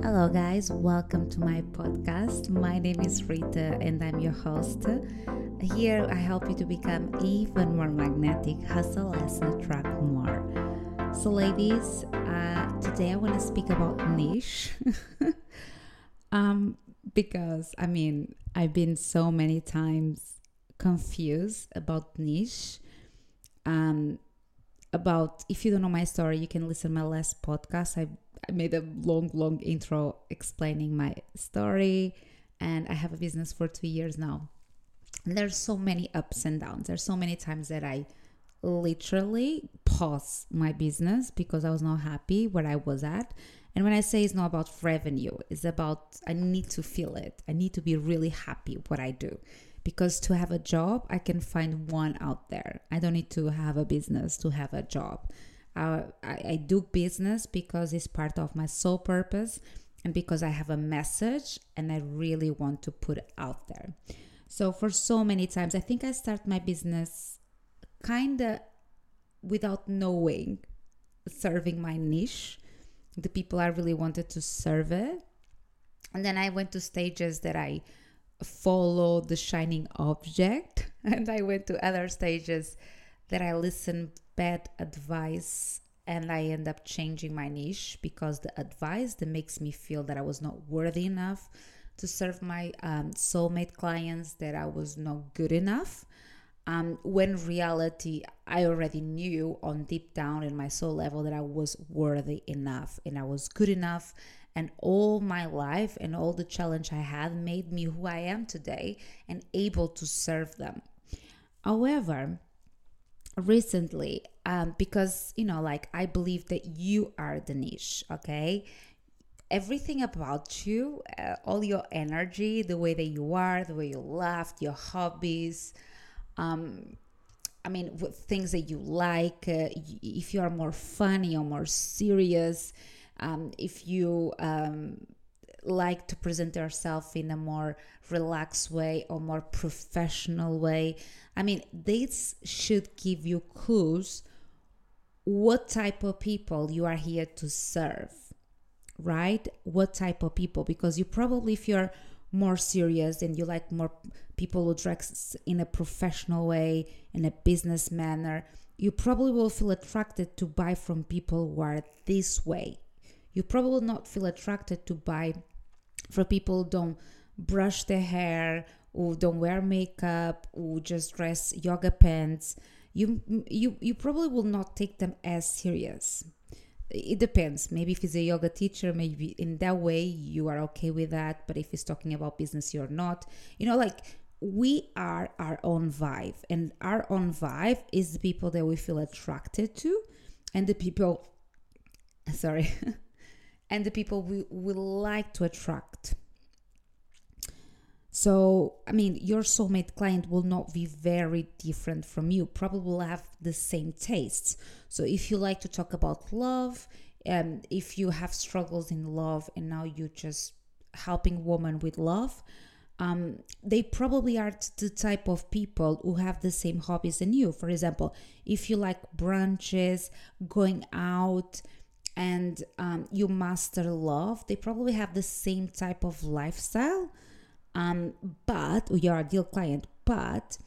Hello, guys, welcome to my podcast. My name is Rita and I'm your host. Here, I help you to become even more magnetic, hustle less, and attract more. So, ladies, uh, today I want to speak about niche. um, because I mean, I've been so many times confused about niche. Um, about if you don't know my story, you can listen my last podcast. I, I made a long, long intro explaining my story, and I have a business for two years now. And there's so many ups and downs. There's so many times that I literally pause my business because I was not happy where I was at. And when I say it's not about revenue, it's about I need to feel it. I need to be really happy what I do because to have a job, I can find one out there. I don't need to have a business to have a job. Uh, I, I do business because it's part of my sole purpose and because I have a message and I really want to put out there. So, for so many times, I think I start my business kind of without knowing serving my niche, the people I really wanted to serve it. And then I went to stages that I follow the shining object. And i went to other stages that i listened bad advice and i end up changing my niche because the advice that makes me feel that i was not worthy enough to serve my um, soulmate clients that i was not good enough. Um, when reality i already knew on deep down in my soul level that i was worthy enough and i was good enough and all my life and all the challenge I had made me who I am today and able to serve them. However, recently, um, because you know, like I believe that you are the niche, okay? Everything about you, uh, all your energy, the way that you are, the way you laugh, your hobbies, um, I mean, things that you like, uh, if you are more funny or more serious, um, if you um, like to present yourself in a more relaxed way or more professional way i mean this should give you clues what type of people you are here to serve right? What type of people? Because you probably if you're more serious and you like more people who dress in a professional way in a business manner you probably will feel attracted to buy from people who are this way you probably not feel attracted to buy for people don't brush their hair or don't wear makeup or just dress yoga pants. You you you probably will not take them as serious. It depends. Maybe if he's a yoga teacher maybe in that way you are okay with that. But if he's talking about business you're not. You know like we are our own vibe. And our own vibe is the people that we feel attracted to and the people sorry and the people we will like to attract. So, I mean, your soulmate client will not be very different from you, probably will have the same tastes. So, if you like to talk about love, and if you have struggles in love and now you're just helping women with love, um, they probably are the type of people who have the same hobbies than you. For example, if you like brunches, going out, and um, you master love, they probably have the same type of lifestyle, um, but your ideal client, but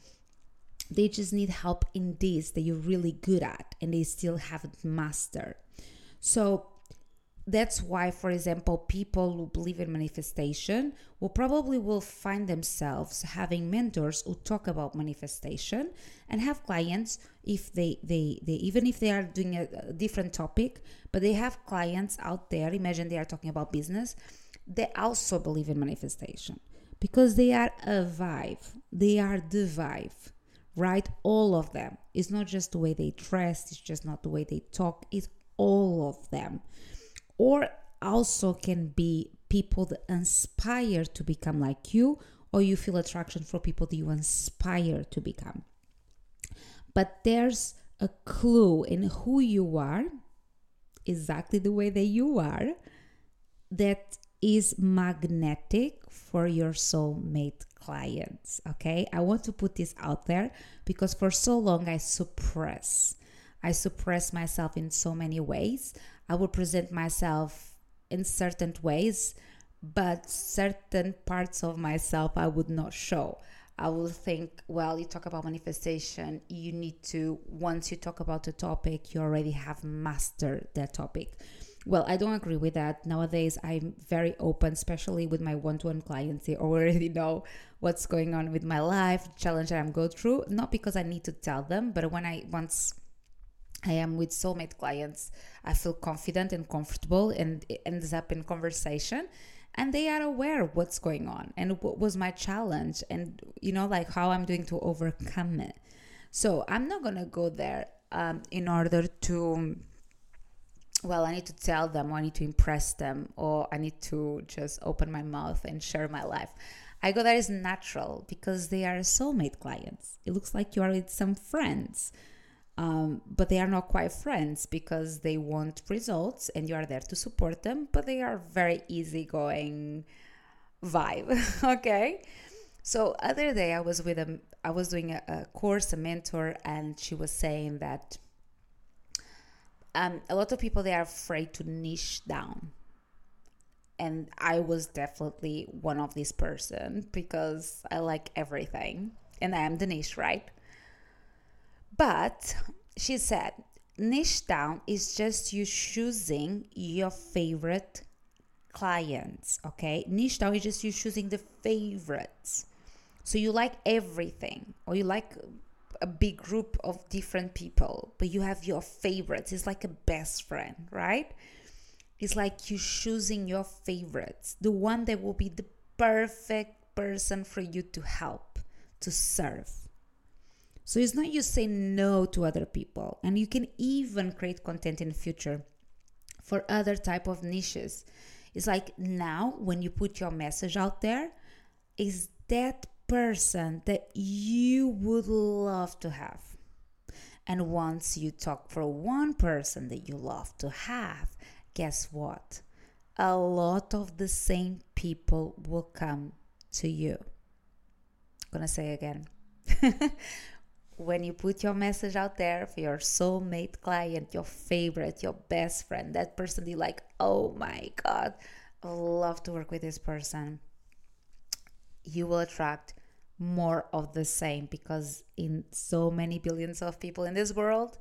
they just need help in this that you're really good at and they still haven't mastered. So that's why for example people who believe in manifestation will probably will find themselves having mentors who talk about manifestation and have clients if they they, they even if they are doing a, a different topic but they have clients out there imagine they are talking about business they also believe in manifestation because they are a vibe. They are the vibe right? All of them. It's not just the way they dress it's just not the way they talk it's all of them or also can be people that inspire to become like you or you feel attraction for people that you inspire to become. But there's a clue in who you are exactly the way that you are that is magnetic for your soulmate clients okay? I want to put this out there because for so long i suppress. I suppress myself in so many ways I will present myself in certain ways, but certain parts of myself I would not show. I will think, well, you talk about manifestation, you need to, once you talk about the topic, you already have mastered that topic. Well, I don't agree with that. Nowadays, I'm very open, especially with my one to one clients. They already know what's going on with my life, challenge that I'm going through, not because I need to tell them, but when I once I am with soulmate clients, I feel confident and comfortable, and it ends up in conversation and they are aware of what's going on and what was my challenge and you know like how i'm doing to overcome it. So i'm not gonna go there um, in order to well i need to tell them or i need to impress them or i need to just open my mouth and share my life. I go there is natural because they are soulmate clients. It looks like you are with some friends um, but they are not quite friends because they want results and you are there to support them, but they are very easygoing vibe. okay. So other day I was with a I was doing a, a course, a mentor, and she was saying that um, a lot of people they are afraid to niche down. And I was definitely one of this person because I like everything and I am the niche, right? But she said, niche down is just you choosing your favorite clients. Okay, niche down is just you choosing the favorites. So you like everything, or you like a big group of different people, but you have your favorites. It's like a best friend, right? It's like you choosing your favorites, the one that will be the perfect person for you to help, to serve. So it's not you say no to other people, and you can even create content in the future for other type of niches. It's like now when you put your message out there, is that person that you would love to have. And once you talk for one person that you love to have, guess what? A lot of the same people will come to you. I'm gonna say again. when you put your message out there for your soulmate client, your favorite, your best friend, that person you like, oh my God, I love to work with this person, you will attract more of the same because in so many billions of people in this world,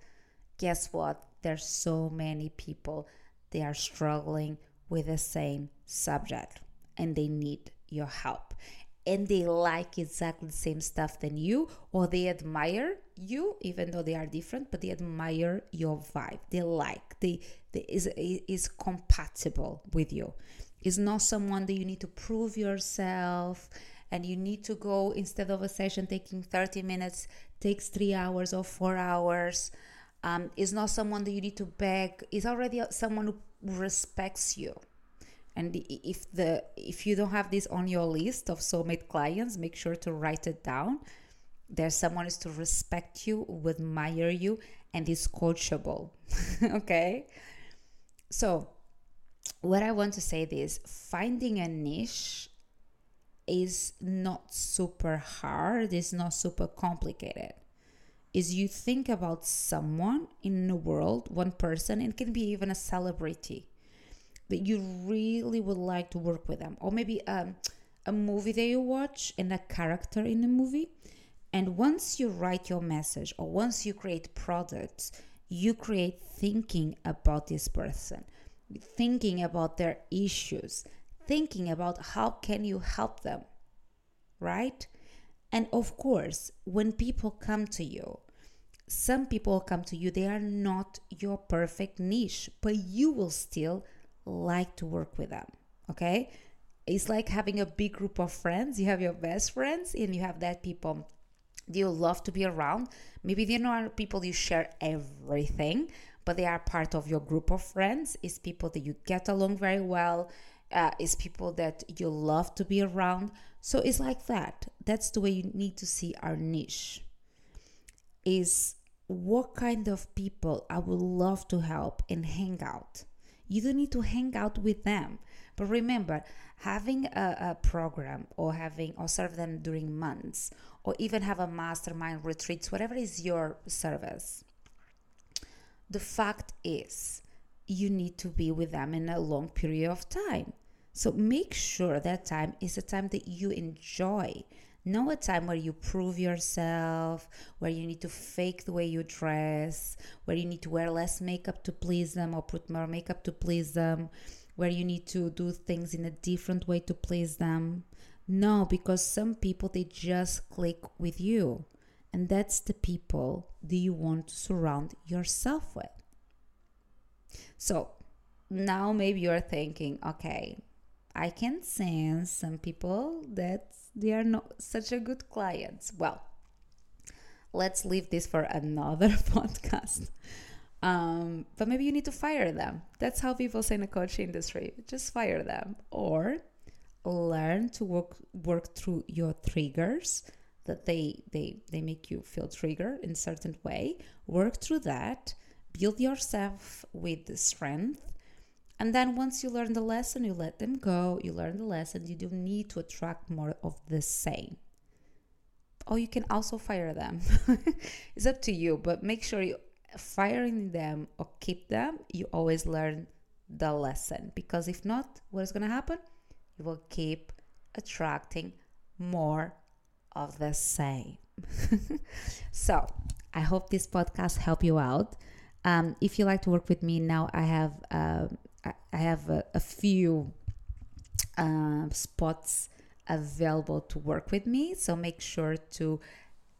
guess what? There's so many people they are struggling with the same subject and they need your help and they like exactly the same stuff than you or they admire you even though they are different but they admire your vibe. They like they, they is is compatible with you. Is not someone that you need to prove yourself and you need to go instead of a session taking 30 minutes takes three hours or four hours. Um, is not someone that you need to beg. Is already someone who respects you and if the if you don't have this on your list of soulmate clients make sure to write it down. There's someone is to respect you admire you and is coachable okay? So what i want to say is finding a niche is not super hard it's not super complicated. Is you think about someone in the world one person it can be even a celebrity that you really would like to work with them. Or maybe um, a movie that you watch and a character in the movie. And once you write your message or once you create products you create thinking about this person. Thinking about their issues. Thinking about how can you help them right? And of course when people come to you some people come to you they are not your perfect niche but you will still like to work with them. Okay. It's like having a big group of friends. You have your best friends and you have that people you love to be around. Maybe they're not people you share everything, but they are part of your group of friends. It's people that you get along very well. Uh, it's people that you love to be around. So it's like that. That's the way you need to see our niche. Is what kind of people I would love to help and hang out. You don't need to hang out with them. But remember, having a, a program or having or serve them during months or even have a mastermind retreats, whatever is your service. The fact is, you need to be with them in a long period of time. So make sure that time is a time that you enjoy. Not a time where you prove yourself, where you need to fake the way you dress, where you need to wear less makeup to please them or put more makeup to please them, where you need to do things in a different way to please them. No, because some people they just click with you. And that's the people that you want to surround yourself with. So now maybe you're thinking, okay, I can sense some people that they are not such a good clients. Well, let's leave this for another podcast. Um, but maybe you need to fire them. That's how people say in the coaching industry. Just fire them or learn to work work through your triggers that they they they make you feel triggered in certain way. Work through that. Build yourself with strength and then once you learn the lesson, you let them go, you learn the lesson, you don't need to attract more of the same. Or you can also fire them. it's up to you, but make sure you firing them or keep them, you always learn the lesson. Because if not, what is going to happen? You will keep attracting more of the same. so, I hope this podcast helped you out. Um, if you like to work with me now, I have uh, I have a, a few uh, spots available to work with me. So make sure to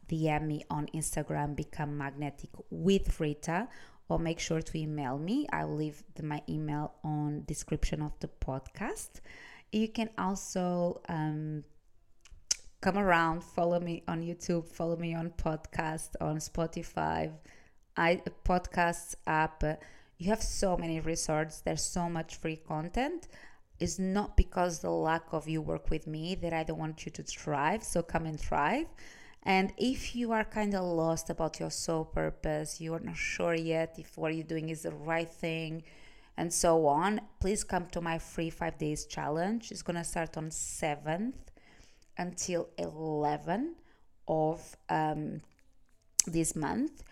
DM me on Instagram, become magnetic with Rita, or make sure to email me. I will leave the, my email on description of the podcast. You can also um, come around, follow me on YouTube, follow me on podcast on Spotify, I podcasts app you have so many resources there's so much free content. It's not because the lack of you work with me that i don't want you to thrive so come and thrive. And if you are kind of lost about your soul purpose you are not sure yet if what you're doing is the right thing and so on please come to my free five days challenge. It's going to start on 7th until 11 of um, this month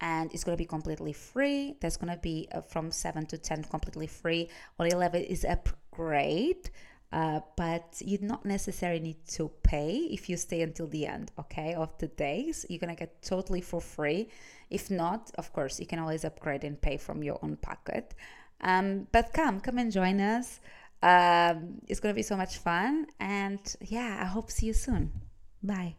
and it's going to be completely free. That's going to be uh, from 7 to 10 completely free. On 11 is upgrade, uh, but you not necessarily need to pay if you stay until the end, okay, of the days. You're to get totally for free. If not, of course, you can always upgrade and pay from your own pocket. Um, but come, come and join us. Um, it's to be so much fun. And yeah, I hope see you soon. Bye.